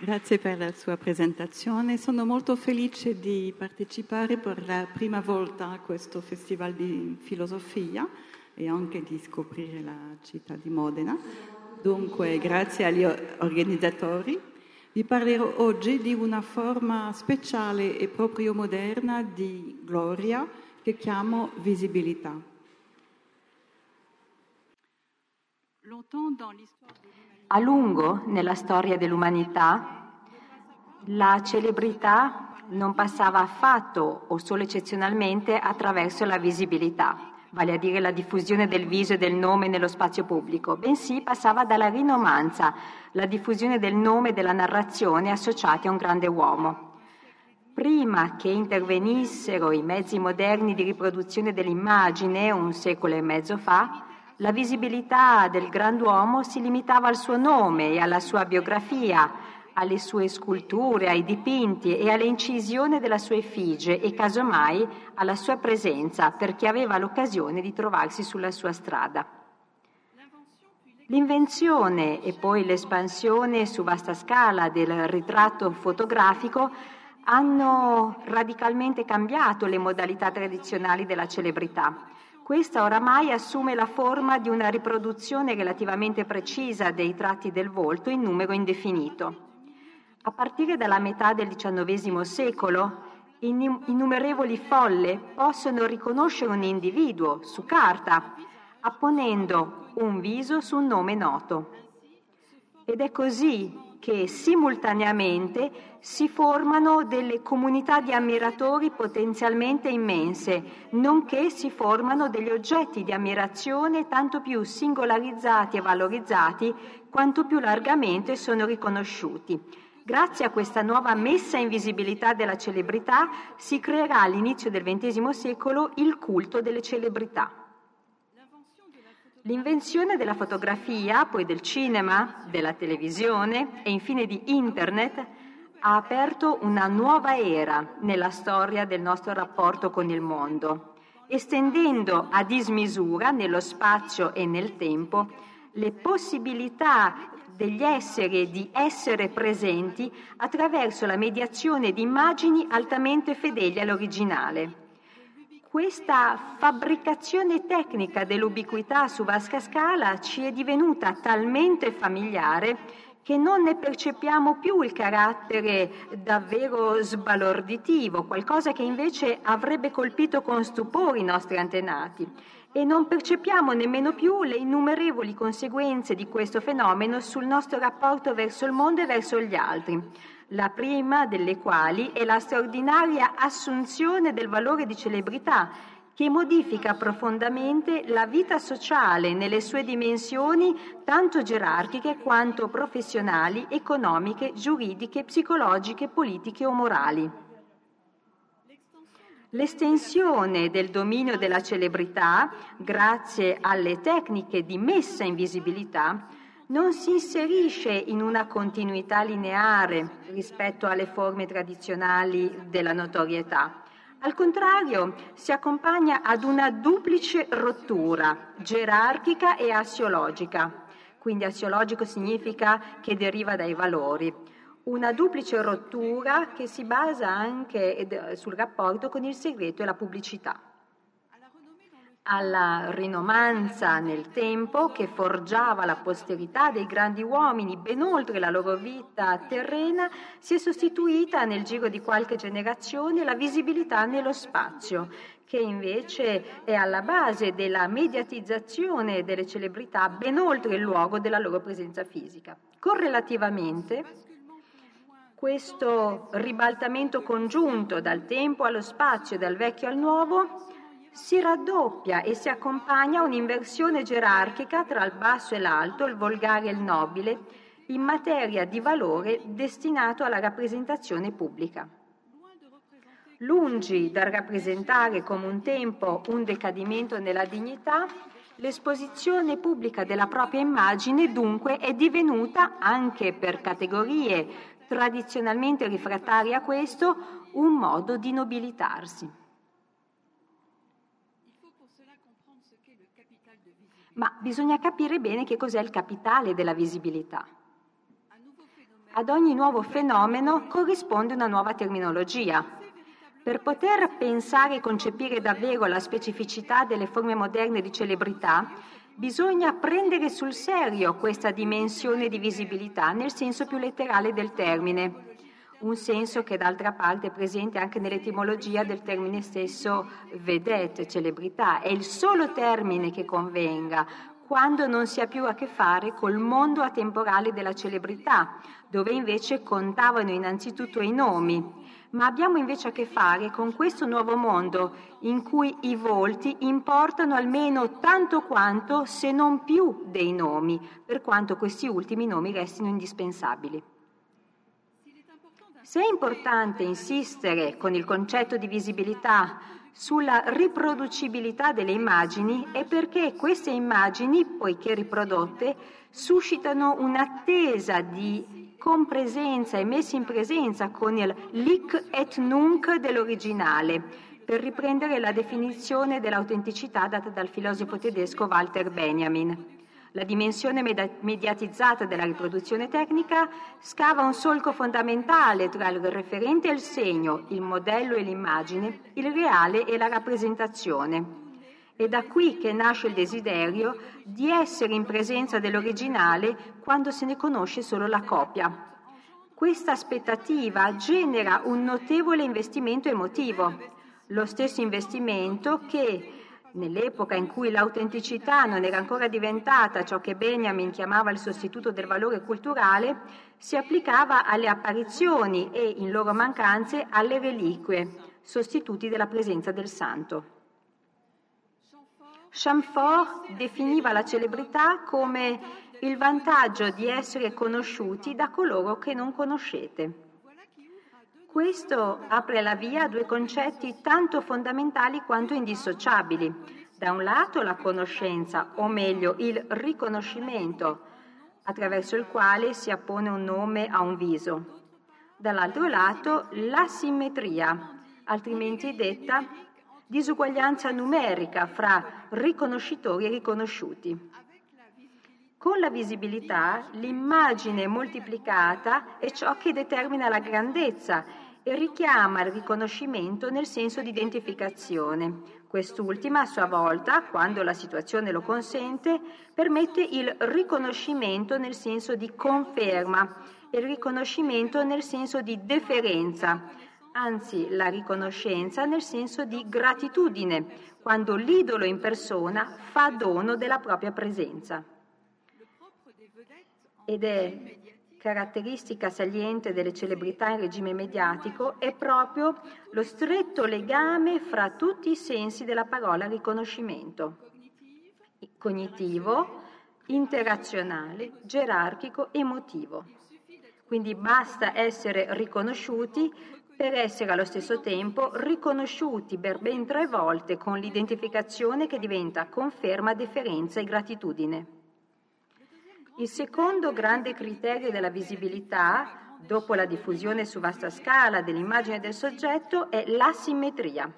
Grazie per la sua presentazione. Sono molto felice di partecipare per la prima volta a questo festival di filosofia e anche di scoprire la città di Modena. Dunque, grazie agli organizzatori. Vi parlerò oggi di una forma speciale e proprio moderna di gloria che chiamo visibilità. A lungo nella storia dell'umanità la celebrità non passava affatto o solo eccezionalmente attraverso la visibilità, vale a dire la diffusione del viso e del nome nello spazio pubblico, bensì passava dalla rinomanza, la diffusione del nome e della narrazione associati a un grande uomo. Prima che intervenissero i mezzi moderni di riproduzione dell'immagine, un secolo e mezzo fa, la visibilità del granduomo si limitava al suo nome e alla sua biografia, alle sue sculture, ai dipinti e alle incisioni della sua effigie e casomai alla sua presenza per chi aveva l'occasione di trovarsi sulla sua strada. L'invenzione e poi l'espansione su vasta scala del ritratto fotografico hanno radicalmente cambiato le modalità tradizionali della celebrità questa oramai assume la forma di una riproduzione relativamente precisa dei tratti del volto in numero indefinito. A partire dalla metà del XIX secolo, innumerevoli folle possono riconoscere un individuo su carta, apponendo un viso su un nome noto. Ed è così che simultaneamente si formano delle comunità di ammiratori potenzialmente immense, nonché si formano degli oggetti di ammirazione tanto più singolarizzati e valorizzati quanto più largamente sono riconosciuti. Grazie a questa nuova messa in visibilità della celebrità si creerà all'inizio del XX secolo il culto delle celebrità. L'invenzione della fotografia, poi del cinema, della televisione e infine di Internet ha aperto una nuova era nella storia del nostro rapporto con il mondo, estendendo a dismisura nello spazio e nel tempo le possibilità degli esseri di essere presenti attraverso la mediazione di immagini altamente fedeli all'originale questa fabbricazione tecnica dell'ubiquità su vasca scala ci è divenuta talmente familiare che non ne percepiamo più il carattere davvero sbalorditivo, qualcosa che invece avrebbe colpito con stupore i nostri antenati. E non percepiamo nemmeno più le innumerevoli conseguenze di questo fenomeno sul nostro rapporto verso il mondo e verso gli altri la prima delle quali è la straordinaria assunzione del valore di celebrità che modifica profondamente la vita sociale nelle sue dimensioni tanto gerarchiche quanto professionali, economiche, giuridiche, psicologiche, politiche o morali. L'estensione del dominio della celebrità, grazie alle tecniche di messa in visibilità, non si inserisce in una continuità lineare rispetto alle forme tradizionali della notorietà. Al contrario, si accompagna ad una duplice rottura gerarchica e assiologica. Quindi assiologico significa che deriva dai valori. Una duplice rottura che si basa anche sul rapporto con il segreto e la pubblicità alla rinomanza nel tempo che forgiava la posterità dei grandi uomini ben oltre la loro vita terrena, si è sostituita nel giro di qualche generazione la visibilità nello spazio, che invece è alla base della mediatizzazione delle celebrità ben oltre il luogo della loro presenza fisica. Correlativamente, questo ribaltamento congiunto dal tempo allo spazio, dal vecchio al nuovo, si raddoppia e si accompagna a un'inversione gerarchica tra il basso e l'alto, il volgare e il nobile, in materia di valore destinato alla rappresentazione pubblica. Lungi dal rappresentare come un tempo un decadimento nella dignità, l'esposizione pubblica della propria immagine dunque è divenuta, anche per categorie tradizionalmente rifrattarie a questo, un modo di nobilitarsi. Ma bisogna capire bene che cos'è il capitale della visibilità. Ad ogni nuovo fenomeno corrisponde una nuova terminologia. Per poter pensare e concepire davvero la specificità delle forme moderne di celebrità, bisogna prendere sul serio questa dimensione di visibilità nel senso più letterale del termine un senso che d'altra parte è presente anche nell'etimologia del termine stesso vedette, celebrità. È il solo termine che convenga quando non si ha più a che fare col mondo atemporale della celebrità, dove invece contavano innanzitutto i nomi. Ma abbiamo invece a che fare con questo nuovo mondo in cui i volti importano almeno tanto quanto, se non più, dei nomi, per quanto questi ultimi nomi restino indispensabili. Se è importante insistere con il concetto di visibilità sulla riproducibilità delle immagini è perché queste immagini, poiché riprodotte, suscitano un'attesa di compresenza e messa in presenza con il lic et nunc dell'originale, per riprendere la definizione dell'autenticità data dal filosofo tedesco Walter Benjamin. La dimensione mediatizzata della riproduzione tecnica scava un solco fondamentale tra il referente e il segno, il modello e l'immagine, il reale e la rappresentazione. È da qui che nasce il desiderio di essere in presenza dell'originale quando se ne conosce solo la copia. Questa aspettativa genera un notevole investimento emotivo, lo stesso investimento che Nell'epoca in cui l'autenticità non era ancora diventata ciò che Benjamin chiamava il sostituto del valore culturale, si applicava alle apparizioni e, in loro mancanze, alle reliquie, sostituti della presenza del santo. Chamfort definiva la celebrità come il vantaggio di essere conosciuti da coloro che non conoscete. Questo apre la via a due concetti tanto fondamentali quanto indissociabili. Da un lato la conoscenza, o meglio il riconoscimento, attraverso il quale si appone un nome a un viso. Dall'altro lato la simmetria, altrimenti detta disuguaglianza numerica fra riconoscitori e riconosciuti. Con la visibilità l'immagine moltiplicata è ciò che determina la grandezza richiama il riconoscimento nel senso di identificazione. Quest'ultima, a sua volta, quando la situazione lo consente, permette il riconoscimento nel senso di conferma il riconoscimento nel senso di deferenza, anzi la riconoscenza nel senso di gratitudine, quando l'idolo in persona fa dono della propria presenza. Ed è caratteristica saliente delle celebrità in regime mediatico è proprio lo stretto legame fra tutti i sensi della parola riconoscimento, cognitivo, interazionale, gerarchico, emotivo. Quindi basta essere riconosciuti per essere allo stesso tempo riconosciuti per ben tre volte con l'identificazione che diventa conferma, deferenza e gratitudine. Il secondo grande criterio della visibilità, dopo la diffusione su vasta scala dell'immagine del soggetto, è la simmetria.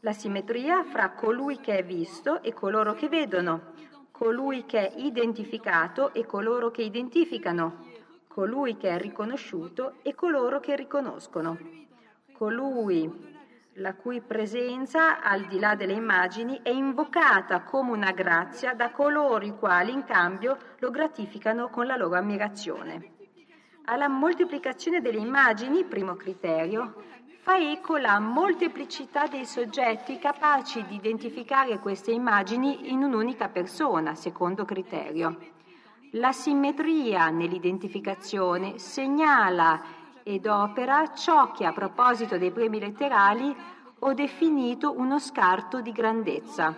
La simmetria fra colui che è visto e coloro che vedono, colui che è identificato e coloro che identificano, colui che è riconosciuto e coloro che riconoscono, colui la cui presenza, al di là delle immagini, è invocata come una grazia da coloro i quali in cambio lo gratificano con la loro ammirazione. Alla moltiplicazione delle immagini, primo criterio, fa eco la molteplicità dei soggetti capaci di identificare queste immagini in un'unica persona, secondo criterio. La simmetria nell'identificazione segnala ed opera ciò che a proposito dei premi letterali ho definito uno scarto di grandezza.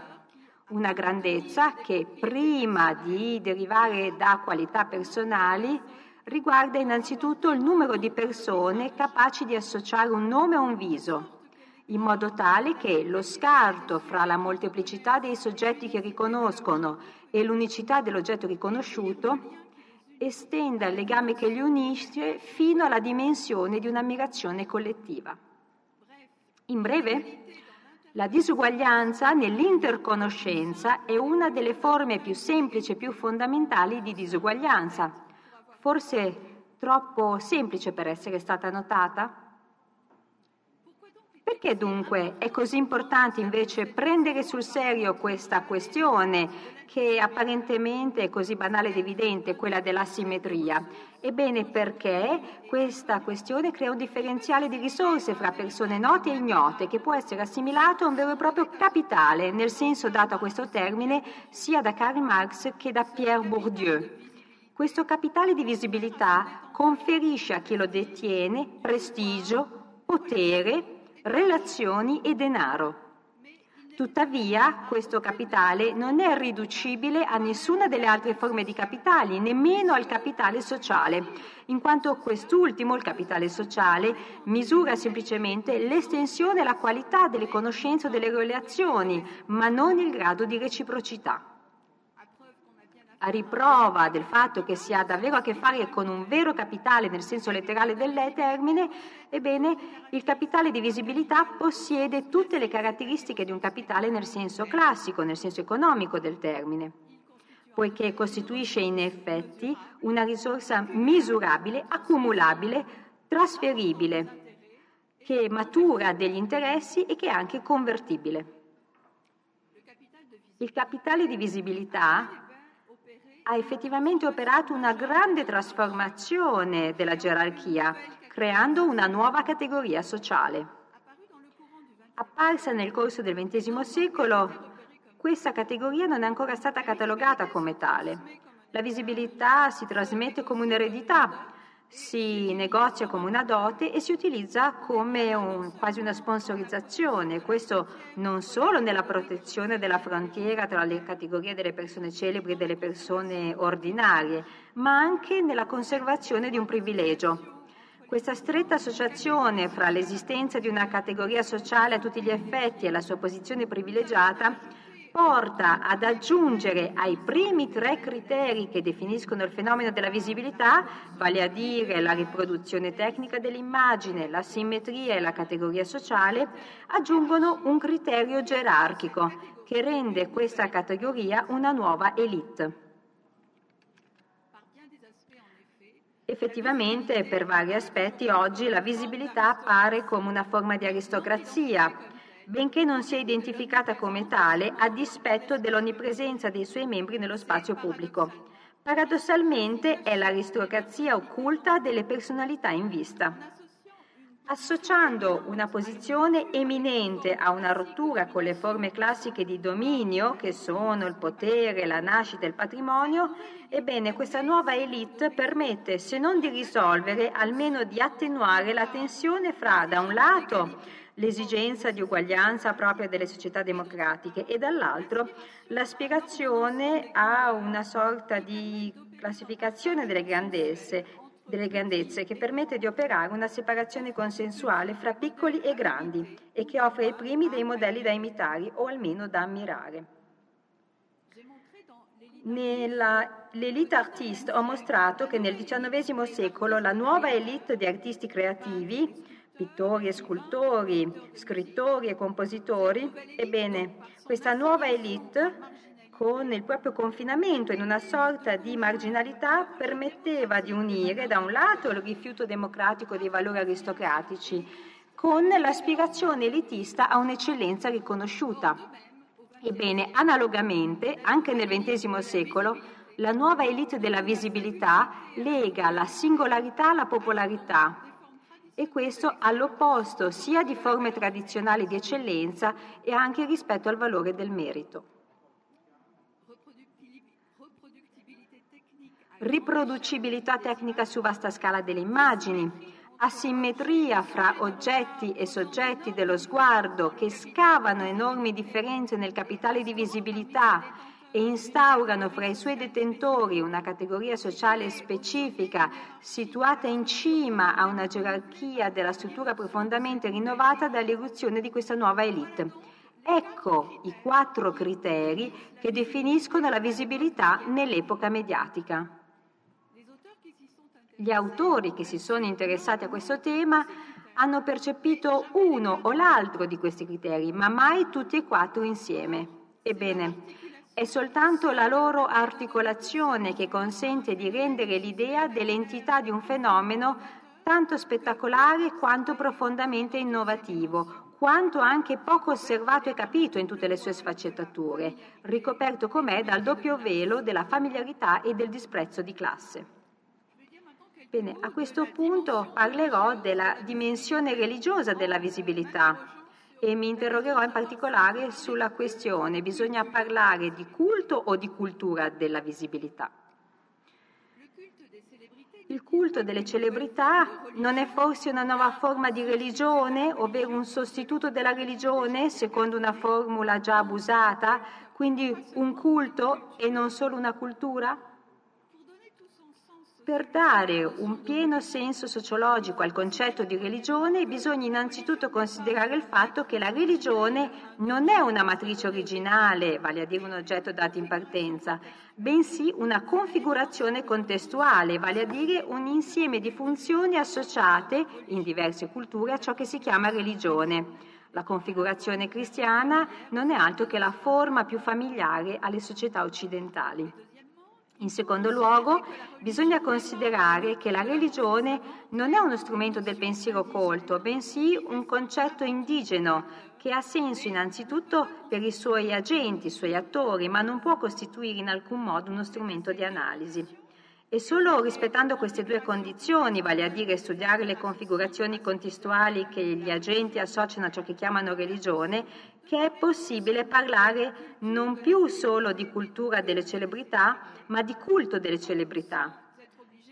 Una grandezza che prima di derivare da qualità personali riguarda innanzitutto il numero di persone capaci di associare un nome a un viso, in modo tale che lo scarto fra la molteplicità dei soggetti che riconoscono e l'unicità dell'oggetto riconosciuto estenda il legame che li unisce fino alla dimensione di un'ammirazione collettiva. In breve, la disuguaglianza nell'interconoscenza è una delle forme più semplici e più fondamentali di disuguaglianza, forse troppo semplice per essere stata notata? Perché dunque è così importante invece prendere sul serio questa questione che apparentemente è così banale ed evidente, quella dell'asimmetria? Ebbene perché questa questione crea un differenziale di risorse fra persone note e ignote che può essere assimilato a un vero e proprio capitale, nel senso dato a questo termine sia da Karl Marx che da Pierre Bourdieu. Questo capitale di visibilità conferisce a chi lo detiene prestigio, potere, relazioni e denaro. Tuttavia, questo capitale non è riducibile a nessuna delle altre forme di capitali, nemmeno al capitale sociale, in quanto quest'ultimo, il capitale sociale, misura semplicemente l'estensione e la qualità delle conoscenze o delle relazioni, ma non il grado di reciprocità a riprova del fatto che si ha davvero a che fare con un vero capitale nel senso letterale del termine, ebbene il capitale di visibilità possiede tutte le caratteristiche di un capitale nel senso classico, nel senso economico del termine, poiché costituisce in effetti una risorsa misurabile, accumulabile, trasferibile, che matura degli interessi e che è anche convertibile. Il capitale di visibilità ha effettivamente operato una grande trasformazione della gerarchia, creando una nuova categoria sociale. Apparsa nel corso del XX secolo, questa categoria non è ancora stata catalogata come tale. La visibilità si trasmette come un'eredità, si negozia come una dote e si utilizza come un, quasi una sponsorizzazione, questo non solo nella protezione della frontiera tra le categorie delle persone celebri e delle persone ordinarie, ma anche nella conservazione di un privilegio. Questa stretta associazione fra l'esistenza di una categoria sociale a tutti gli effetti e la sua posizione privilegiata porta ad aggiungere ai primi tre criteri che definiscono il fenomeno della visibilità, vale a dire la riproduzione tecnica dell'immagine, la simmetria e la categoria sociale, aggiungono un criterio gerarchico che rende questa categoria una nuova elite. Effettivamente, per vari aspetti, oggi la visibilità appare come una forma di aristocrazia, benché non sia identificata come tale a dispetto dell'onnipresenza dei suoi membri nello spazio pubblico. Paradossalmente è l'aristocrazia occulta delle personalità in vista. Associando una posizione eminente a una rottura con le forme classiche di dominio, che sono il potere, la nascita e il patrimonio, ebbene questa nuova elite permette, se non di risolvere, almeno di attenuare la tensione fra, da un lato, l'esigenza di uguaglianza propria delle società democratiche e dall'altro l'aspirazione a una sorta di classificazione delle grandezze, delle grandezze che permette di operare una separazione consensuale fra piccoli e grandi e che offre ai primi dei modelli da imitare o almeno da ammirare. Nell'elite artiste ho mostrato che nel XIX secolo la nuova elite di artisti creativi pittori e scultori, scrittori e compositori, ebbene, questa nuova elite con il proprio confinamento in una sorta di marginalità permetteva di unire da un lato il rifiuto democratico dei valori aristocratici con l'aspirazione elitista a un'eccellenza riconosciuta. Ebbene, analogamente, anche nel XX secolo, la nuova elite della visibilità lega la singolarità alla popolarità, e questo all'opposto sia di forme tradizionali di eccellenza e anche rispetto al valore del merito. Riproducibilità tecnica su vasta scala delle immagini, asimmetria fra oggetti e soggetti dello sguardo che scavano enormi differenze nel capitale di visibilità e instaurano fra i suoi detentori una categoria sociale specifica situata in cima a una gerarchia della struttura profondamente rinnovata dall'irruzione di questa nuova elite. Ecco i quattro criteri che definiscono la visibilità nell'epoca mediatica. Gli autori che si sono interessati a questo tema hanno percepito uno o l'altro di questi criteri, ma mai tutti e quattro insieme. Ebbene, È soltanto la loro articolazione che consente di rendere l'idea dell'entità di un fenomeno tanto spettacolare quanto profondamente innovativo, quanto anche poco osservato e capito in tutte le sue sfaccettature, ricoperto com'è dal doppio velo della familiarità e del disprezzo di classe. Bene, a questo punto parlerò della dimensione religiosa della visibilità e mi interrogherò in particolare sulla questione bisogna parlare di culto o di cultura della visibilità. Il culto delle celebrità non è forse una nuova forma di religione, ovvero un sostituto della religione secondo una formula già abusata, quindi un culto e non solo una cultura? Per dare un pieno senso sociologico al concetto di religione bisogna innanzitutto considerare il fatto che la religione non è una matrice originale, vale a dire un oggetto dato in partenza, bensì una configurazione contestuale, vale a dire un insieme di funzioni associate in diverse culture a ciò che si chiama religione. La configurazione cristiana non è altro che la forma più familiare alle società occidentali. In secondo luogo, bisogna considerare che la religione non è uno strumento del pensiero colto, bensì un concetto indigeno che ha senso innanzitutto per i suoi agenti, i suoi attori, ma non può costituire in alcun modo uno strumento di analisi. E solo rispettando queste due condizioni, vale a dire studiare le configurazioni contestuali che gli agenti associano a ciò che chiamano religione, che è possibile parlare non più solo di cultura delle celebrità, ma di culto delle celebrità,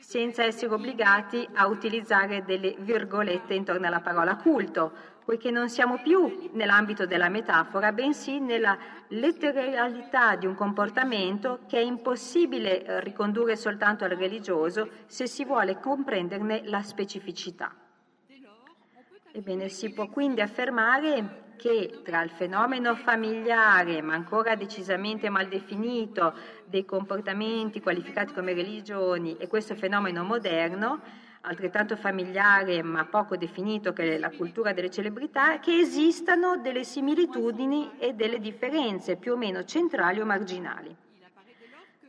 senza essere obbligati a utilizzare delle virgolette intorno alla parola culto, poiché non siamo più nell'ambito della metafora, bensì nella letteralità di un comportamento che è impossibile ricondurre soltanto al religioso se si vuole comprenderne la specificità. Ebbene, si può quindi affermare che tra il fenomeno familiare, ma ancora decisamente mal definito, dei comportamenti qualificati come religioni e questo fenomeno moderno, altrettanto familiare ma poco definito che è la cultura delle celebrità, che esistano delle similitudini e delle differenze più o meno centrali o marginali.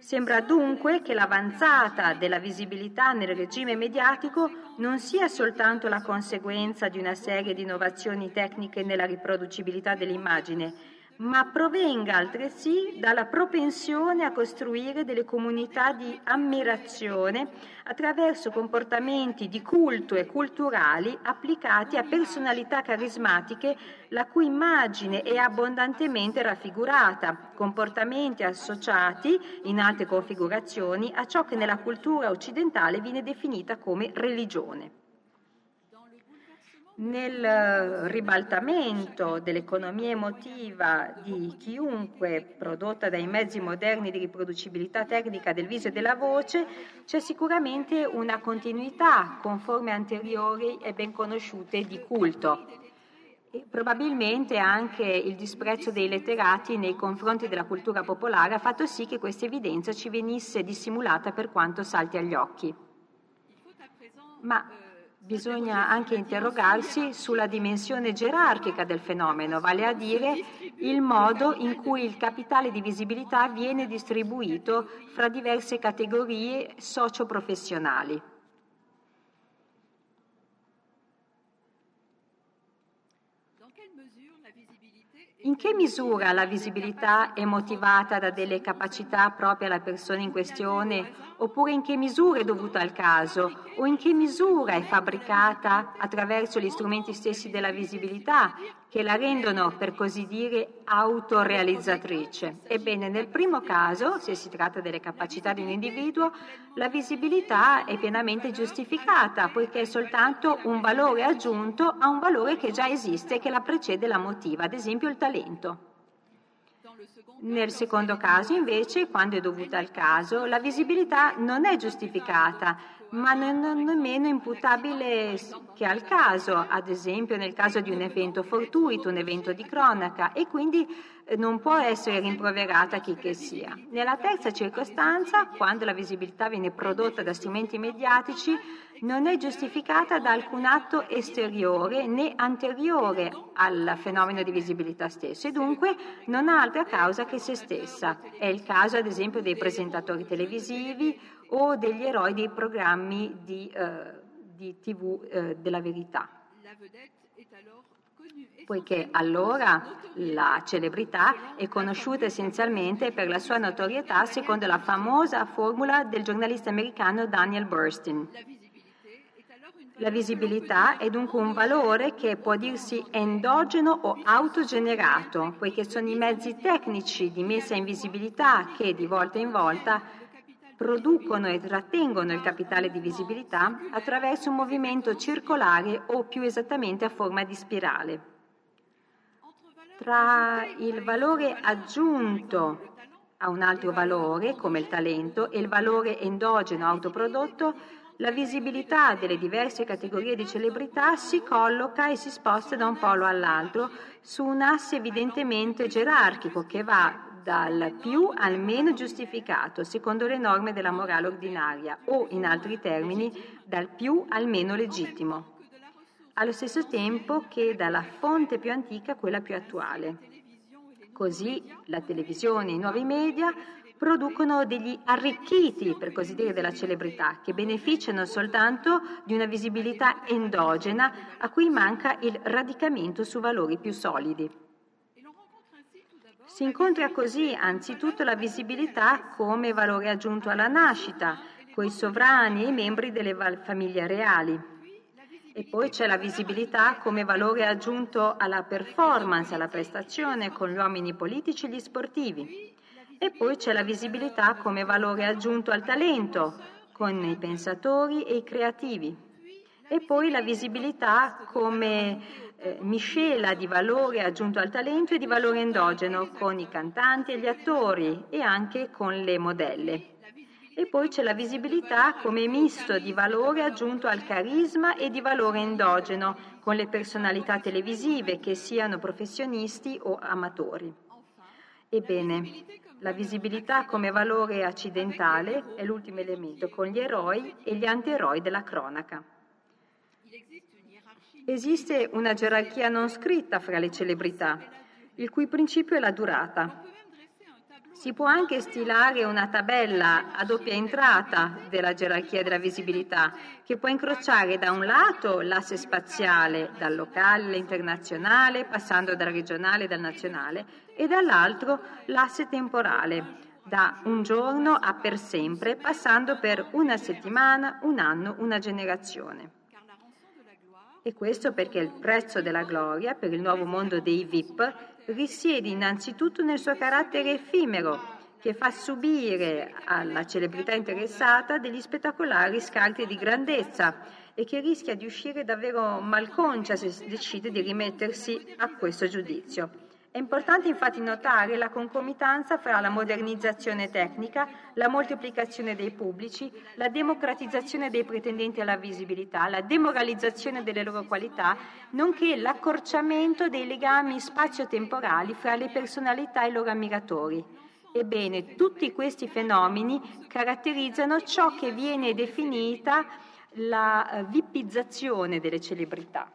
Sembra dunque che l'avanzata della visibilità nel regime mediatico non sia soltanto la conseguenza di una serie di innovazioni tecniche nella riproducibilità dell'immagine, ma provenga altresì dalla propensione a costruire delle comunità di ammirazione attraverso comportamenti di culto e culturali applicati a personalità carismatiche la cui immagine è abbondantemente raffigurata, comportamenti associati in altre configurazioni a ciò che nella cultura occidentale viene definita come religione nel ribaltamento dell'economia emotiva di chiunque prodotta dai mezzi moderni di riproducibilità tecnica del viso e della voce, c'è sicuramente una continuità con forme anteriori e ben conosciute di culto. E probabilmente anche il disprezzo dei letterati nei confronti della cultura popolare ha fatto sì che questa evidenza ci venisse dissimulata per quanto salti agli occhi. Ma bisogna anche interrogarsi sulla dimensione gerarchica del fenomeno, vale a dire il modo in cui il capitale di visibilità viene distribuito fra diverse categorie socioprofessionali. In che misura la visibilità è motivata da delle capacità proprie alla persona in questione, oppure in che misura è dovuta al caso, o in che misura è fabbricata attraverso gli strumenti stessi della visibilità, che la rendono, per così dire, autorealizzatrice? Ebbene, nel primo caso, se si tratta delle capacità di un individuo, la visibilità è pienamente giustificata, poiché è soltanto un valore aggiunto a un valore che già esiste e che la precede e la motiva, ad esempio il talento. Nel secondo caso, invece, quando è dovuta al caso, la visibilità non è giustificata, ma non è meno imputabile che al caso, ad esempio nel caso di un evento fortuito, un evento di cronaca, e quindi non può essere rimproverata chi che sia. Nella terza circostanza, quando la visibilità viene prodotta da strumenti mediatici, non è giustificata da alcun atto esteriore né anteriore al fenomeno di visibilità stesso e dunque non ha altra causa che se stessa. È il caso ad esempio dei presentatori televisivi o degli eroi dei programmi di, eh, di tv eh, della verità poiché allora la celebrità è conosciuta essenzialmente per la sua notorietà secondo la famosa formula del giornalista americano Daniel Burstyn. La visibilità è dunque un valore che può dirsi endogeno o autogenerato, poiché sono i mezzi tecnici di messa in visibilità che di volta in volta producono e trattengono il capitale di visibilità attraverso un movimento circolare o più esattamente a forma di spirale. Tra il valore aggiunto a un altro valore, come il talento, e il valore endogeno autoprodotto, la visibilità delle diverse categorie di celebrità si colloca e si sposta da un polo all'altro su un asse evidentemente gerarchico che va dal più al meno giustificato, secondo le norme della morale ordinaria, o in altri termini, dal più al meno legittimo, allo stesso tempo che dalla fonte più antica a quella più attuale. Così la televisione e i nuovi media producono degli arricchiti, per così dire, della celebrità, che beneficiano soltanto di una visibilità endogena a cui manca il radicamento su valori più solidi. Si incontra così anzitutto la visibilità come valore aggiunto alla nascita, coi sovrani e i membri delle famiglie reali. E poi c'è la visibilità come valore aggiunto alla performance, alla prestazione con gli uomini politici e gli sportivi. E poi c'è la visibilità come valore aggiunto al talento, con i pensatori e i creativi. E poi la visibilità come eh, miscela di valore aggiunto al talento e di valore endogeno, con i cantanti e gli attori e anche con le modelle. E poi c'è la visibilità come misto di valore aggiunto al carisma e di valore endogeno, con le personalità televisive, che siano professionisti o amatori. Ebbene, la visibilità come valore accidentale è l'ultimo elemento, con gli eroi e gli antieroi della cronaca. Esiste una gerarchia non scritta fra le celebrità, il cui principio è la durata. Si può anche stilare una tabella a doppia entrata della gerarchia della visibilità, che può incrociare da un lato l'asse spaziale, dal locale all'internazionale, passando dal regionale e dal nazionale, e dall'altro l'asse temporale, da un giorno a per sempre, passando per una settimana, un anno, una generazione. E questo perché il prezzo della gloria per il nuovo mondo dei VIP risiede innanzitutto nel suo carattere effimero, che fa subire alla celebrità interessata degli spettacolari scalti di grandezza e che rischia di uscire davvero malconcia se decide di rimettersi a questo giudizio. È importante infatti notare la concomitanza fra la modernizzazione tecnica, la moltiplicazione dei pubblici, la democratizzazione dei pretendenti alla visibilità, la demoralizzazione delle loro qualità, nonché l'accorciamento dei legami spazio-temporali fra le personalità e i loro ammiratori. Ebbene, tutti questi fenomeni caratterizzano ciò che viene definita la eh, vipizzazione delle celebrità.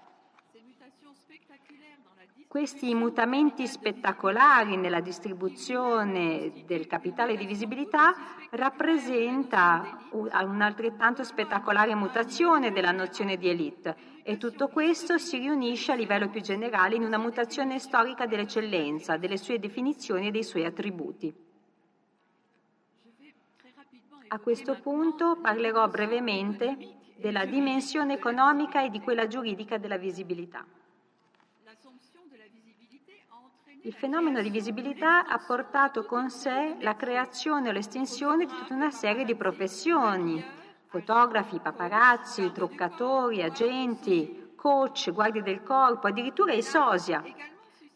Questi mutamenti spettacolari nella distribuzione del capitale di visibilità rappresenta un'altrettanto spettacolare mutazione della nozione di elite e tutto questo si riunisce a livello più generale in una mutazione storica dell'eccellenza, delle sue definizioni e dei suoi attributi. A questo punto parlerò brevemente della dimensione economica e di quella giuridica della visibilità. Il fenomeno di visibilità ha portato con sé la creazione o l'estensione di tutta una serie di professioni, fotografi, paparazzi, truccatori, agenti, coach, guardie del corpo, addirittura i sosia.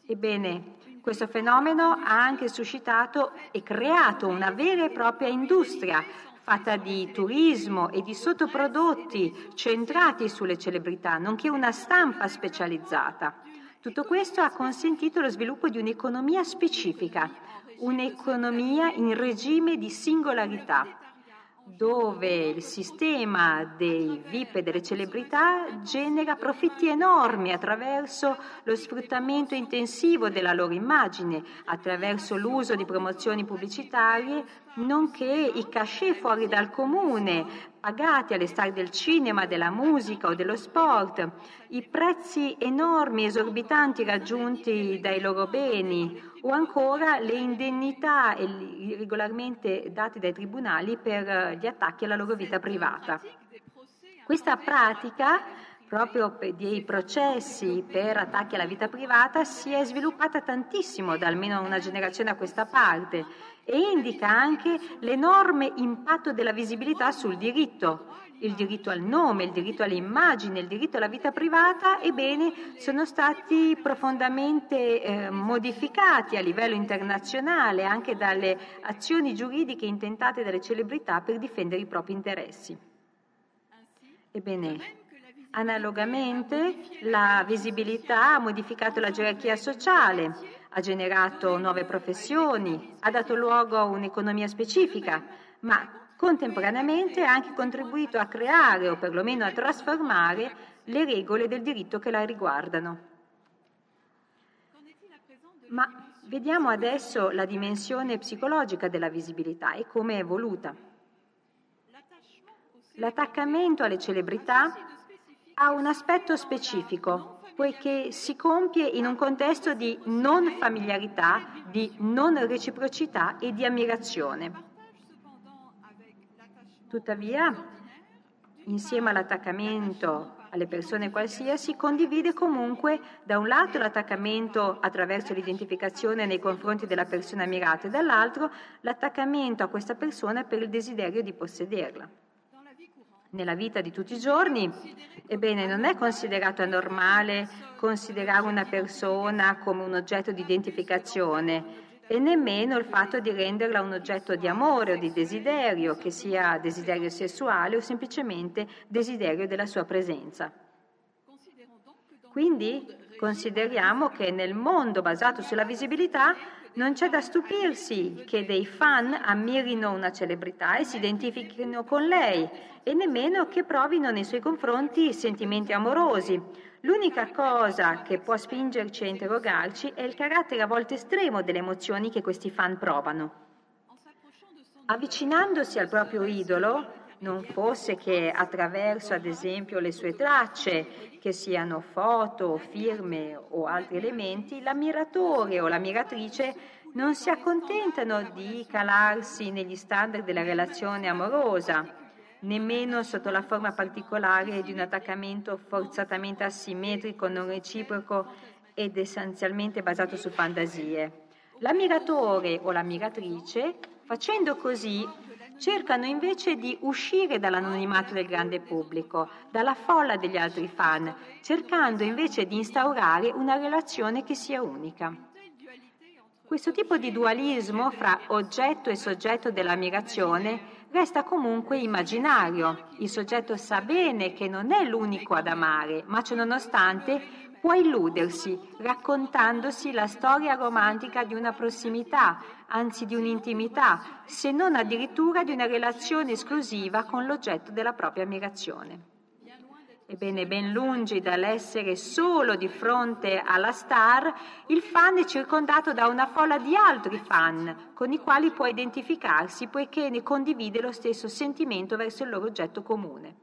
Ebbene, questo fenomeno ha anche suscitato e creato una vera e propria industria fatta di turismo e di sottoprodotti centrati sulle celebrità, nonché una stampa specializzata. Tutto questo ha consentito lo sviluppo di un'economia specifica, un'economia in regime di singolarità, dove il sistema dei VIP e delle celebrità genera profitti enormi attraverso lo sfruttamento intensivo della loro immagine, attraverso l'uso di promozioni pubblicitarie, nonché i cachet fuori dal comune, pagati alle star del cinema, della musica o dello sport, i prezzi enormi, esorbitanti raggiunti dai loro beni o ancora le indennità regolarmente date dai tribunali per gli attacchi alla loro vita privata. Questa pratica proprio dei processi per attacchi alla vita privata si è sviluppata tantissimo da almeno una generazione a questa parte e indica anche l'enorme impatto della visibilità sul diritto. Il diritto al nome, il diritto all'immagine, il diritto alla vita privata, ebbene, sono stati profondamente eh, modificati a livello internazionale anche dalle azioni giuridiche intentate dalle celebrità per difendere i propri interessi. Ebbene, analogamente la visibilità ha modificato la gerarchia sociale, ha generato nuove professioni, ha dato luogo a un'economia specifica, ma contemporaneamente ha anche contribuito a creare o perlomeno a trasformare le regole del diritto che la riguardano. Ma vediamo adesso la dimensione psicologica della visibilità e come è evoluta. L'attaccamento alle celebrità ha un aspetto specifico poiché si compie in un contesto di non familiarità, di non reciprocità e di ammirazione. Tuttavia, insieme all'attaccamento alle persone qualsiasi, condivide comunque da un lato l'attaccamento attraverso l'identificazione nei confronti della persona ammirata e dall'altro l'attaccamento a questa persona per il desiderio di possederla nella vita di tutti i giorni, ebbene non è considerato anormale considerare una persona come un oggetto di identificazione e nemmeno il fatto di renderla un oggetto di amore o di desiderio, che sia desiderio sessuale o semplicemente desiderio della sua presenza. Quindi consideriamo che nel mondo basato sulla visibilità non c'è da stupirsi che dei fan ammirino una celebrità e si identifichino con lei e nemmeno che provino nei suoi confronti sentimenti amorosi. L'unica cosa che può spingerci a interrogarci è il carattere a volte estremo delle emozioni che questi fan provano. Avvicinandosi al proprio idolo, non fosse che attraverso ad esempio le sue tracce, che siano foto, firme o altri elementi, l'ammiratore o l'ammiratrice non si accontentano di calarsi negli standard della relazione amorosa, nemmeno sotto la forma particolare di un attaccamento forzatamente asimmetrico, non reciproco ed essenzialmente basato su fantasie. L'ammiratore o l'ammiratrice, facendo così, cercano invece di uscire dall'anonimato del grande pubblico, dalla folla degli altri fan, cercando invece di instaurare una relazione che sia unica. Questo tipo di dualismo fra oggetto e soggetto dell'ammirazione resta comunque immaginario. Il soggetto sa bene che non è l'unico ad amare, ma ciononostante può illudersi, raccontandosi la storia romantica di una prossimità, anzi di un'intimità, se non addirittura di una relazione esclusiva con l'oggetto della propria ammirazione. Ebbene, ben lungi dall'essere solo di fronte alla star, il fan è circondato da una folla di altri fan con i quali può identificarsi poiché ne condivide lo stesso sentimento verso il loro oggetto comune.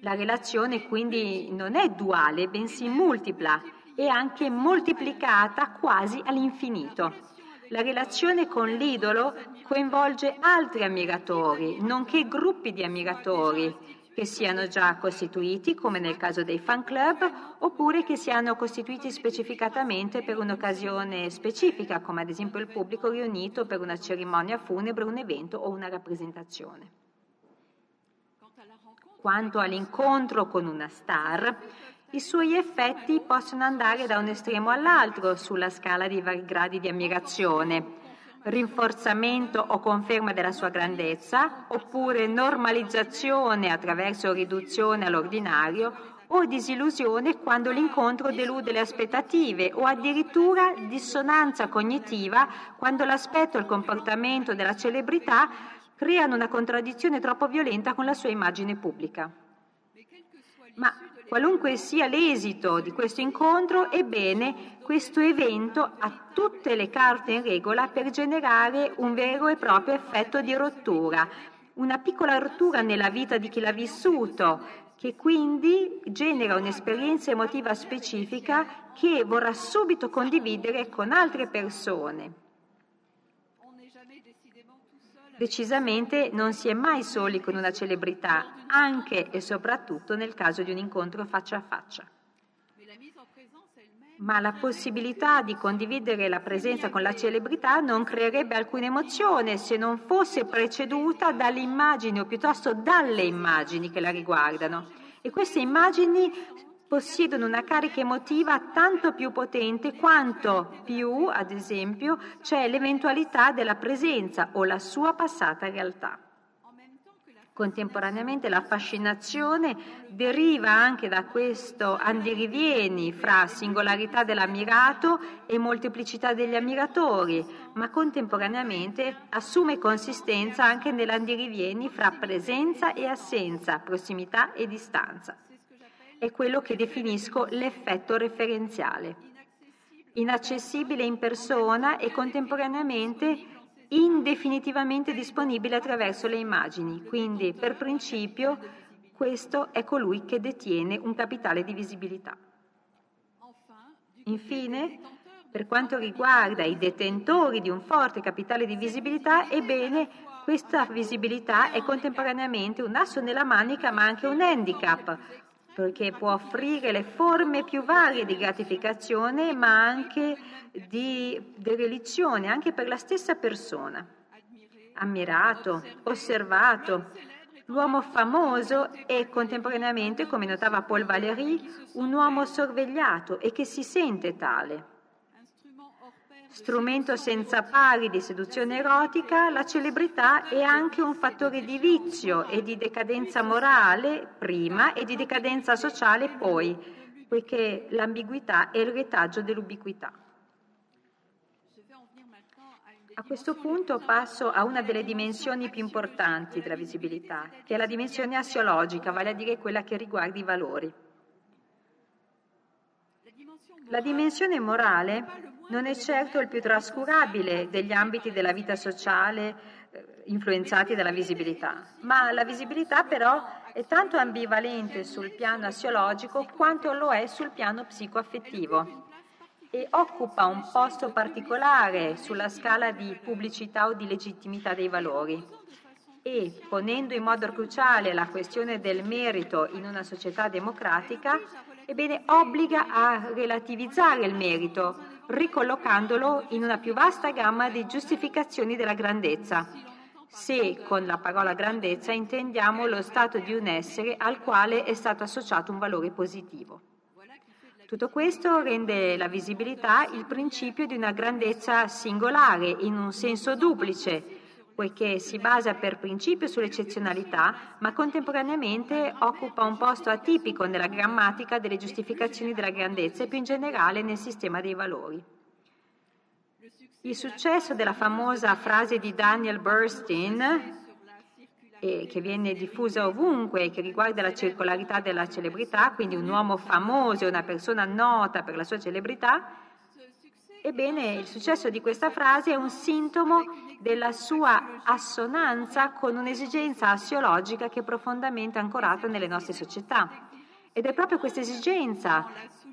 La relazione quindi non è duale, bensì multipla e anche moltiplicata quasi all'infinito. La relazione con l'idolo coinvolge altri ammiratori, nonché gruppi di ammiratori, che siano già costituiti, come nel caso dei fan club, oppure che siano costituiti specificatamente per un'occasione specifica, come ad esempio il pubblico riunito per una cerimonia funebre, un evento o una rappresentazione. Quanto all'incontro con una star, i suoi effetti possono andare da un estremo all'altro sulla scala dei vari gradi di ammirazione rinforzamento o conferma della sua grandezza, oppure normalizzazione attraverso riduzione all'ordinario, o disillusione quando l'incontro delude le aspettative o addirittura dissonanza cognitiva quando l'aspetto e il comportamento della celebrità creano una contraddizione troppo violenta con la sua immagine pubblica. Ma qualunque sia l'esito di questo incontro, ebbene, questo evento ha tutte le carte in regola per generare un vero e proprio effetto di rottura, una piccola rottura nella vita di chi l'ha vissuto, che quindi genera un'esperienza emotiva specifica che vorrà subito condividere con altre persone. Decisamente non si è mai soli con una celebrità, anche e soprattutto nel caso di un incontro faccia a faccia. Ma la possibilità di condividere la presenza con la celebrità non creerebbe alcuna emozione se non fosse preceduta dalle immagini o piuttosto dalle immagini che la riguardano. E queste immagini possiedono una carica emotiva tanto più potente quanto più, ad esempio, c'è l'eventualità della presenza o la sua passata realtà. Contemporaneamente la fascinazione deriva anche da questo andirivieni fra singolarità dell'ammirato e molteplicità degli ammiratori, ma contemporaneamente assume consistenza anche nell'andirivieni fra presenza e assenza, prossimità e distanza. È quello che definisco l'effetto referenziale. Inaccessibile in persona e contemporaneamente indefinitivamente disponibile attraverso le immagini. Quindi, per principio, questo è colui che detiene un capitale di visibilità. Infine, per quanto riguarda i detentori di un forte capitale di visibilità, ebbene, questa visibilità è contemporaneamente un asso nella manica ma anche un handicap, perché può offrire le forme più varie di gratificazione, ma anche di derelizione, anche per la stessa persona. Ammirato, osservato, l'uomo famoso e contemporaneamente, come notava Paul Valéry, un uomo sorvegliato e che si sente tale. Strumento senza pari di seduzione erotica, la celebrità è anche un fattore di vizio e di decadenza morale prima e di decadenza sociale poi, poiché l'ambiguità è il retaggio dell'ubiquità. A questo punto passo a una delle dimensioni più importanti della visibilità, che è la dimensione assiologica, vale a dire quella che riguarda i valori. La dimensione morale non è certo il più trascurabile degli ambiti della vita sociale eh, influenzati dalla visibilità, ma la visibilità però è tanto ambivalente sul piano assiologico quanto lo è sul piano psicoaffettivo e occupa un posto particolare sulla scala di pubblicità o di legittimità dei valori. E ponendo in modo cruciale la questione del merito in una società democratica, ebbene obbliga a relativizzare il merito, ricollocandolo in una più vasta gamma di giustificazioni della grandezza, se con la parola grandezza intendiamo lo stato di un essere al quale è stato associato un valore positivo. Tutto questo rende la visibilità il principio di una grandezza singolare in un senso duplice, poiché si basa per principio sull'eccezionalità, ma contemporaneamente occupa un posto atipico nella grammatica delle giustificazioni della grandezza e più in generale nel sistema dei valori. Il successo della famosa frase di Daniel Burstein, eh, che viene diffusa ovunque, che riguarda la circolarità della celebrità, quindi un uomo famoso, una persona nota per la sua celebrità, Ebbene, il successo di questa frase è un sintomo della sua assonanza con un'esigenza assiologica che è profondamente ancorata nelle nostre società. Ed è proprio questa esigenza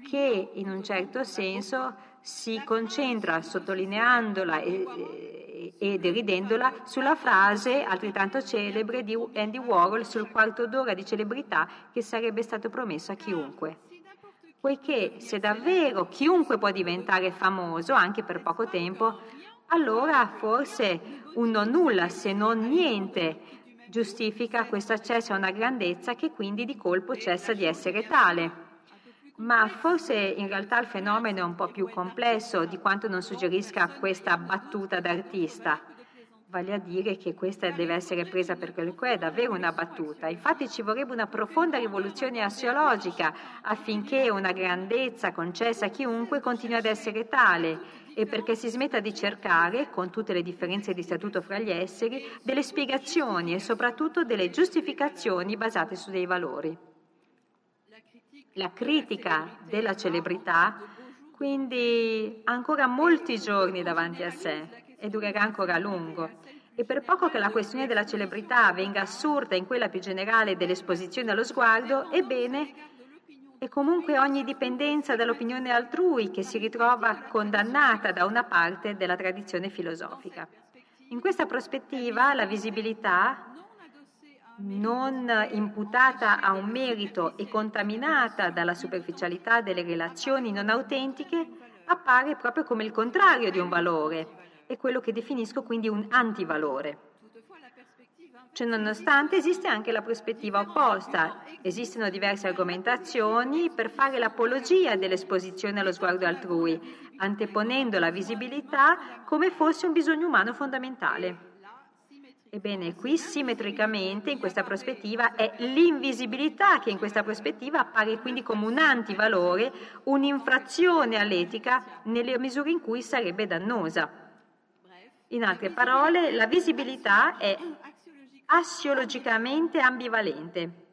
che, in un certo senso, si concentra, sottolineandola e, e deridendola, sulla frase altrettanto celebre di Andy Warhol sul quarto d'ora di celebrità che sarebbe stato promesso a chiunque poiché se davvero chiunque può diventare famoso, anche per poco tempo, allora forse un non nulla se non niente giustifica questo accesso a una grandezza che quindi di colpo cessa di essere tale. Ma forse in realtà il fenomeno è un po' più complesso di quanto non suggerisca questa battuta d'artista. Vale a dire che questa deve essere presa per quello che è davvero una battuta. Infatti ci vorrebbe una profonda rivoluzione assiologica affinché una grandezza concessa a chiunque continui ad essere tale e perché si smetta di cercare, con tutte le differenze di statuto fra gli esseri, delle spiegazioni e soprattutto delle giustificazioni basate su dei valori. La critica della celebrità quindi ha ancora molti giorni davanti a sé e durerà ancora a lungo. E per poco che la questione della celebrità venga assurda in quella più generale dell'esposizione allo sguardo, ebbene, è comunque ogni dipendenza dall'opinione altrui che si ritrova condannata da una parte della tradizione filosofica. In questa prospettiva la visibilità, non imputata a un merito e contaminata dalla superficialità delle relazioni non autentiche, appare proprio come il contrario di un valore, è quello che definisco quindi un antivalore. Ciononostante esiste anche la prospettiva opposta. Esistono diverse argomentazioni per fare l'apologia dell'esposizione allo sguardo altrui, anteponendo la visibilità come fosse un bisogno umano fondamentale. Ebbene, qui simmetricamente in questa prospettiva è l'invisibilità che in questa prospettiva appare quindi come un antivalore, un'infrazione all'etica nelle misure in cui sarebbe dannosa. In altre parole, la visibilità è assiologicamente ambivalente.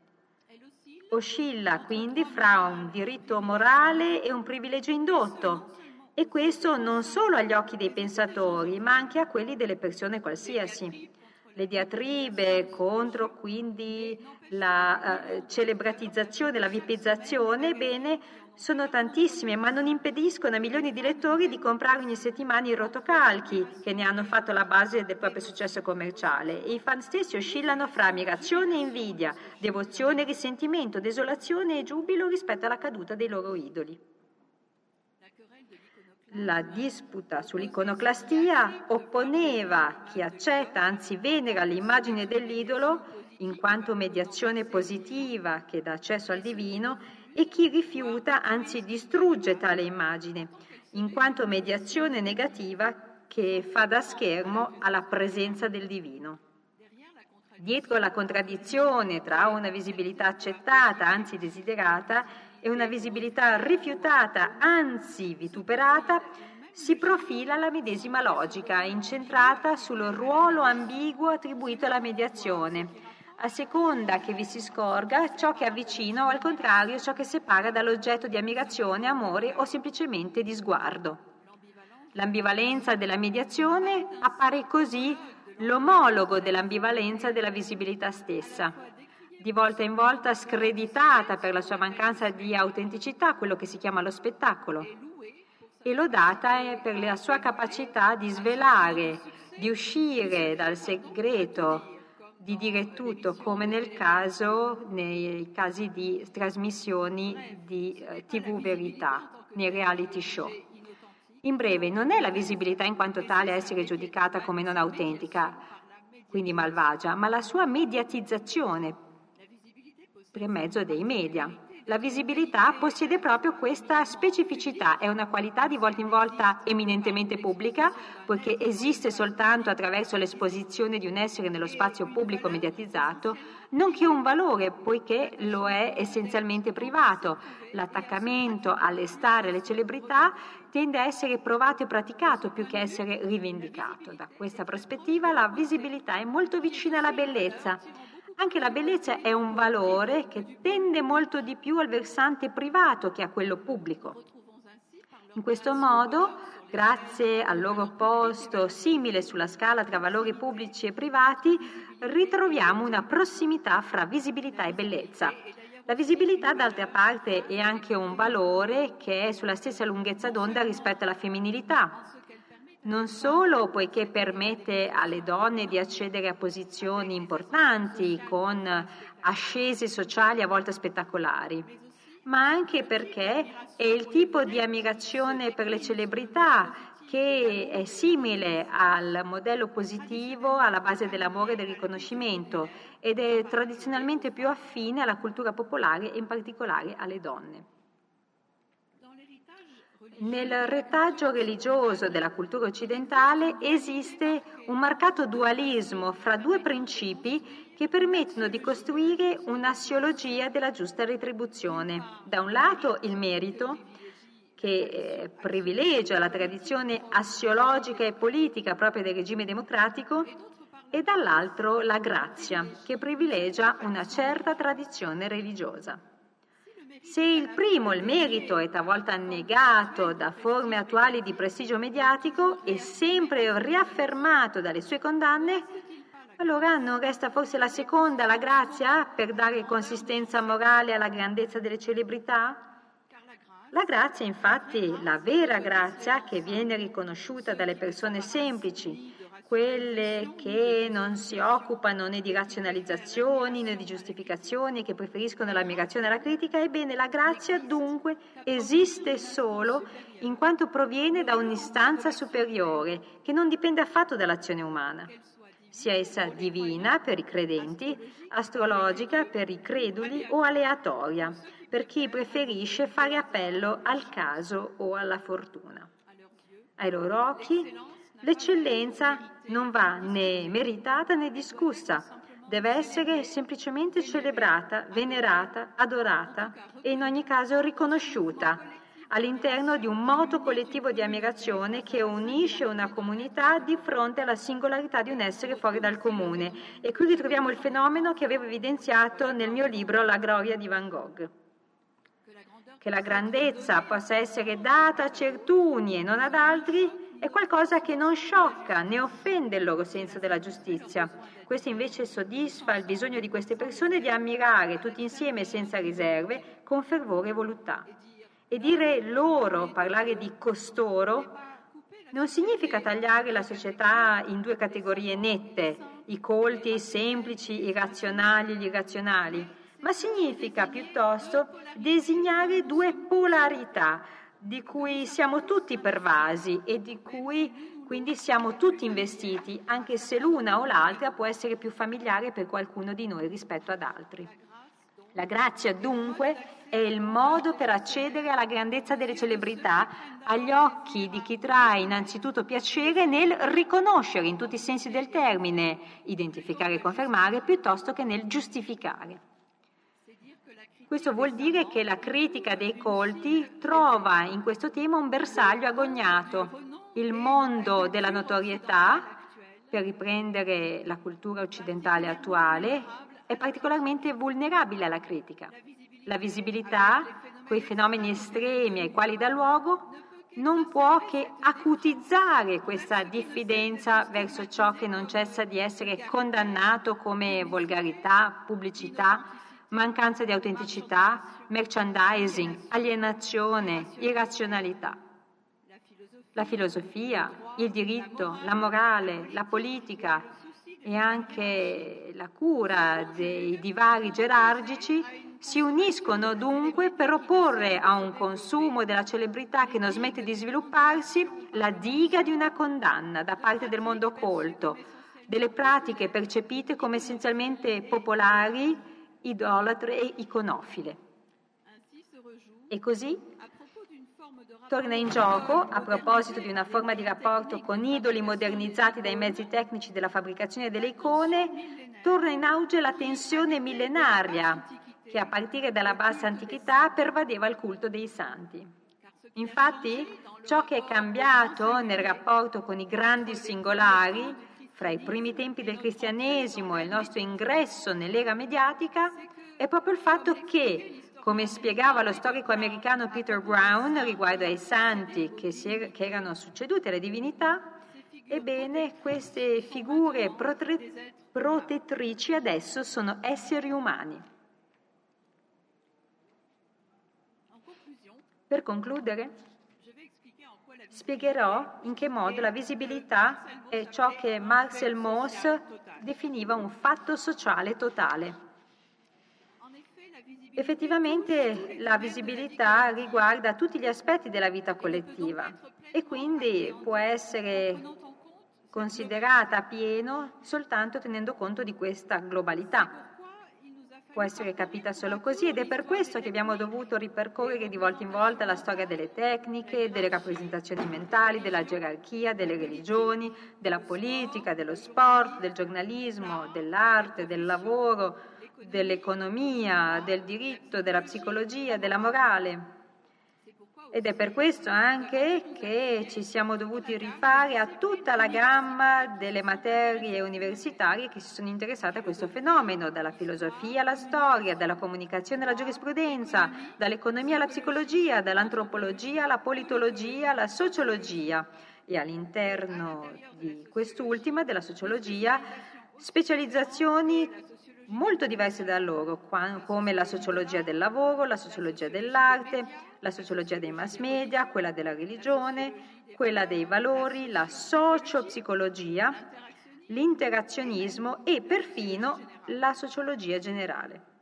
Oscilla quindi fra un diritto morale e un privilegio indotto, e questo non solo agli occhi dei pensatori, ma anche a quelli delle persone qualsiasi. Le diatribe contro quindi la uh, celebratizzazione, la vipizzazione, bene, sono tantissime, ma non impediscono a milioni di lettori di comprare ogni settimana i rotocalchi che ne hanno fatto la base del proprio successo commerciale. E i fan stessi oscillano fra ammirazione e invidia, devozione e risentimento, desolazione e giubilo rispetto alla caduta dei loro idoli. La disputa sull'iconoclastia opponeva chi accetta, anzi venera l'immagine dell'idolo in quanto mediazione positiva che dà accesso al divino e chi rifiuta, anzi distrugge tale immagine, in quanto mediazione negativa che fa da schermo alla presenza del divino. Dietro la contraddizione tra una visibilità accettata, anzi desiderata, e una visibilità rifiutata, anzi vituperata, si profila la medesima logica, incentrata sul ruolo ambiguo attribuito alla mediazione, a seconda che vi si scorga ciò che avvicina o al contrario ciò che separa dall'oggetto di ammirazione, amore o semplicemente di sguardo. L'ambivalenza della mediazione appare così l'omologo dell'ambivalenza della visibilità stessa, di volta in volta screditata per la sua mancanza di autenticità, quello che si chiama lo spettacolo, e lodata per la sua capacità di svelare, di uscire dal segreto di dire tutto, come nel caso, nei casi di trasmissioni di eh, TV verità, nei reality show. In breve, non è la visibilità in quanto tale a essere giudicata come non autentica, quindi malvagia, ma la sua mediatizzazione per mezzo dei media. La visibilità possiede proprio questa specificità, è una qualità di volta in volta eminentemente pubblica, poiché esiste soltanto attraverso l'esposizione di un essere nello spazio pubblico mediatizzato, nonché un valore, poiché lo è essenzialmente privato. L'attaccamento alle star e alle celebrità tende a essere provato e praticato più che essere rivendicato. Da questa prospettiva la visibilità è molto vicina alla bellezza anche la bellezza è un valore che tende molto di più al versante privato che a quello pubblico. In questo modo, grazie al loro posto simile sulla scala tra valori pubblici e privati, ritroviamo una prossimità fra visibilità e bellezza. La visibilità, d'altra parte, è anche un valore che è sulla stessa lunghezza d'onda rispetto alla femminilità non solo poiché permette alle donne di accedere a posizioni importanti con ascese sociali a volte spettacolari, ma anche perché è il tipo di ammirazione per le celebrità che è simile al modello positivo alla base dell'amore e del riconoscimento ed è tradizionalmente più affine alla cultura popolare e in particolare alle donne. Nel retaggio religioso della cultura occidentale esiste un marcato dualismo fra due principi che permettono di costruire un'assiologia della giusta retribuzione. Da un lato il merito, che eh, privilegia la tradizione assiologica e politica propria del regime democratico, e dall'altro la grazia, che privilegia una certa tradizione religiosa. Se il primo, il merito, è talvolta negato da forme attuali di prestigio mediatico e sempre riaffermato dalle sue condanne, allora non resta forse la seconda, la grazia, per dare consistenza morale alla grandezza delle celebrità? La grazia, infatti, la vera grazia che viene riconosciuta dalle persone semplici, quelle che non si occupano né di razionalizzazioni né di giustificazioni, che preferiscono l'ammirazione alla critica, ebbene la grazia dunque esiste solo in quanto proviene da un'istanza superiore che non dipende affatto dall'azione umana, sia essa divina per i credenti, astrologica per i creduli o aleatoria per chi preferisce fare appello al caso o alla fortuna. Ai loro occhi l'eccellenza non va né meritata né discussa, deve essere semplicemente celebrata, venerata, adorata e in ogni caso riconosciuta all'interno di un moto collettivo di ammirazione che unisce una comunità di fronte alla singolarità di un essere fuori dal comune. E qui ritroviamo il fenomeno che avevo evidenziato nel mio libro La gloria di Van Gogh. Che la grandezza possa essere data a certuni e non ad altri è qualcosa che non sciocca né offende il loro senso della giustizia. Questo invece soddisfa il bisogno di queste persone di ammirare tutti insieme senza riserve, con fervore e voluttà. E dire loro, parlare di costoro, non significa tagliare la società in due categorie nette, i colti, i semplici, i razionali e gli irrazionali, ma significa piuttosto designare due polarità, di cui siamo tutti pervasi e di cui quindi siamo tutti investiti, anche se l'una o l'altra può essere più familiare per qualcuno di noi rispetto ad altri. La grazia dunque è il modo per accedere alla grandezza delle celebrità agli occhi di chi trae innanzitutto piacere nel riconoscere in tutti i sensi del termine, identificare e confermare, piuttosto che nel giustificare. Questo vuol dire che la critica dei colti trova in questo tema un bersaglio agognato. Il mondo della notorietà, per riprendere la cultura occidentale attuale, è particolarmente vulnerabile alla critica. La visibilità, quei fenomeni estremi ai quali dà luogo, non può che acutizzare questa diffidenza verso ciò che non cessa di essere condannato come volgarità, pubblicità, mancanza di autenticità, merchandising, alienazione, irrazionalità. La filosofia, il diritto, la morale, la politica e anche la cura dei divari gerarchici si uniscono dunque per opporre a un consumo della celebrità che non smette di svilupparsi la diga di una condanna da parte del mondo colto, delle pratiche percepite come essenzialmente popolari idolatre e iconofile. E così torna in gioco, a proposito di una forma di rapporto con idoli modernizzati dai mezzi tecnici della fabbricazione delle icone, torna in auge la tensione millenaria che a partire dalla bassa antichità pervadeva il culto dei santi. Infatti, ciò che è cambiato nel rapporto con i grandi singolari fra i primi tempi del cristianesimo e il nostro ingresso nell'era mediatica è proprio il fatto che, come spiegava lo storico americano Peter Brown riguardo ai santi che, er- che erano succeduti alle divinità, ebbene queste figure protre- protettrici adesso sono esseri umani. Per concludere, Spiegherò in che modo la visibilità è ciò che Marcel Mauss definiva un fatto sociale totale. Effettivamente la visibilità riguarda tutti gli aspetti della vita collettiva e quindi può essere considerata pieno soltanto tenendo conto di questa globalità. Può essere capita solo così ed è per questo che abbiamo dovuto ripercorrere di volta in volta la storia delle tecniche, delle rappresentazioni mentali, della gerarchia, delle religioni, della politica, dello sport, del giornalismo, dell'arte, del lavoro, dell'economia, del diritto, della psicologia, della morale. Ed è per questo anche che ci siamo dovuti rifare a tutta la gamma delle materie universitarie che si sono interessate a questo fenomeno, dalla filosofia alla storia, dalla comunicazione alla giurisprudenza, dall'economia alla psicologia, dall'antropologia alla politologia, alla sociologia e all'interno di quest'ultima, della sociologia, specializzazioni molto diverse da loro, come la sociologia del lavoro, la sociologia dell'arte, la sociologia dei mass media, quella della religione, quella dei valori, la sociopsicologia, l'interazionismo e perfino la sociologia generale.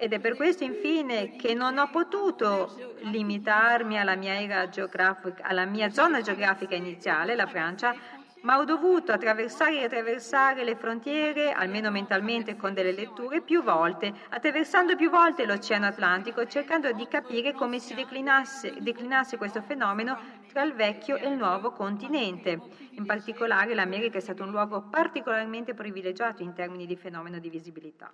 Ed è per questo infine che non ho potuto limitarmi alla mia, alla mia zona geografica iniziale, la Francia, ma ho dovuto attraversare e attraversare le frontiere, almeno mentalmente con delle letture, più volte, attraversando più volte l'Oceano Atlantico, cercando di capire come si declinasse, declinasse questo fenomeno tra il vecchio e il nuovo continente. In particolare l'America è stato un luogo particolarmente privilegiato in termini di fenomeno di visibilità.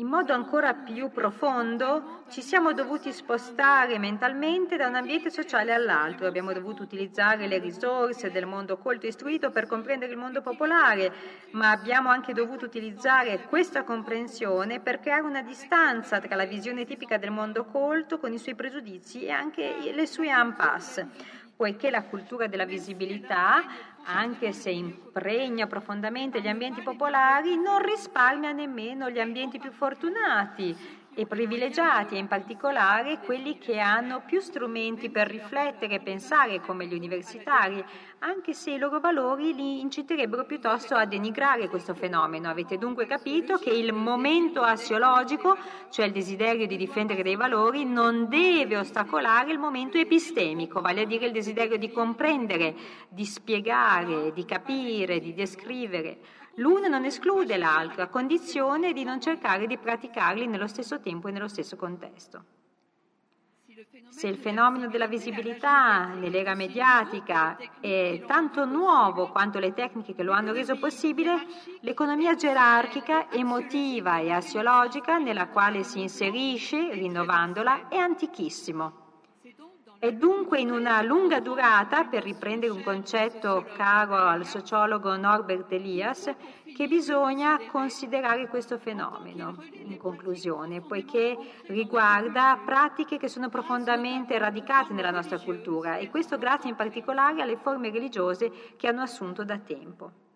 In modo ancora più profondo ci siamo dovuti spostare mentalmente da un ambiente sociale all'altro, abbiamo dovuto utilizzare le risorse del mondo colto e istruito per comprendere il mondo popolare, ma abbiamo anche dovuto utilizzare questa comprensione per creare una distanza tra la visione tipica del mondo colto con i suoi pregiudizi e anche le sue impasse. Poiché la cultura della visibilità, anche se impregna profondamente gli ambienti popolari, non risparmia nemmeno gli ambienti più fortunati e privilegiati, e in particolare quelli che hanno più strumenti per riflettere e pensare come gli universitari, anche se i loro valori li inciterebbero piuttosto a denigrare questo fenomeno. Avete dunque capito che il momento assiologico, cioè il desiderio di difendere dei valori, non deve ostacolare il momento epistemico, vale a dire il desiderio di comprendere, di spiegare, di capire, di descrivere. L'uno non esclude l'altro, a condizione di non cercare di praticarli nello stesso tempo e nello stesso contesto. Se il fenomeno della visibilità nell'era mediatica è tanto nuovo quanto le tecniche che lo hanno reso possibile, l'economia gerarchica, emotiva e assiologica nella quale si inserisce, rinnovandola, è antichissimo. È dunque in una lunga durata, per riprendere un concetto caro al sociologo Norbert Elias, che bisogna considerare questo fenomeno, in conclusione, poiché riguarda pratiche che sono profondamente radicate nella nostra cultura e questo grazie in particolare alle forme religiose che hanno assunto da tempo.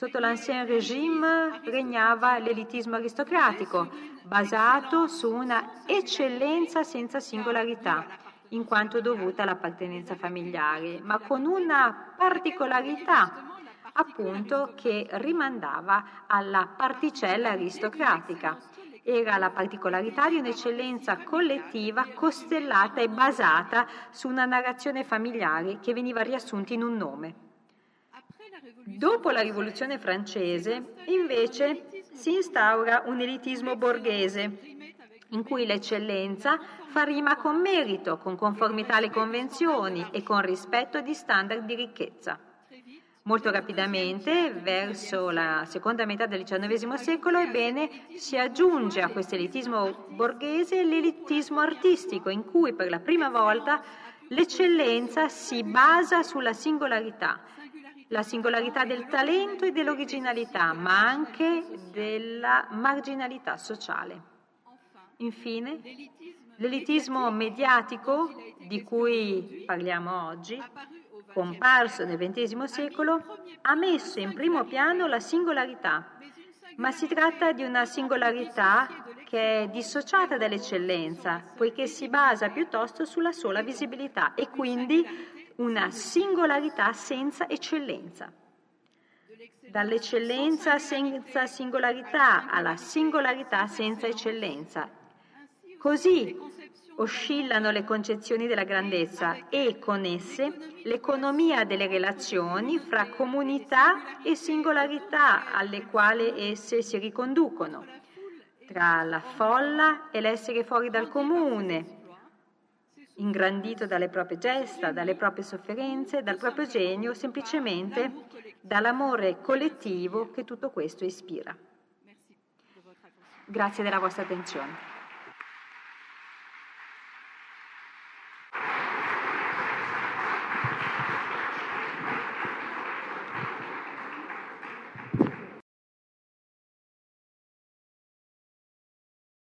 Sotto l'Ancien Régime regnava l'elitismo aristocratico, basato su una eccellenza senza singolarità, in quanto dovuta all'appartenenza familiare, ma con una particolarità, appunto, che rimandava alla particella aristocratica. Era la particolarità di un'eccellenza collettiva costellata e basata su una narrazione familiare che veniva riassunta in un nome. Dopo la rivoluzione francese, invece, si instaura un elitismo borghese, in cui l'eccellenza fa rima con merito, con conformità alle convenzioni e con rispetto di standard di ricchezza. Molto rapidamente, verso la seconda metà del XIX secolo, ebbene, si aggiunge a questo elitismo borghese l'elitismo artistico, in cui per la prima volta l'eccellenza si basa sulla singolarità, la singolarità del talento e dell'originalità, ma anche della marginalità sociale. Infine, l'elitismo mediatico di cui parliamo oggi, comparso nel XX secolo, ha messo in primo piano la singolarità, ma si tratta di una singolarità che è dissociata dall'eccellenza, poiché si basa piuttosto sulla sola visibilità e quindi una singolarità senza eccellenza. Dall'eccellenza senza singolarità alla singolarità senza eccellenza. Così oscillano le concezioni della grandezza e con esse l'economia delle relazioni fra comunità e singolarità alle quali esse si riconducono, tra la folla e l'essere fuori dal comune, ingrandito dalle proprie gesta, dalle proprie sofferenze, dal proprio genio, semplicemente dall'amore collettivo che tutto questo ispira. Grazie della vostra attenzione.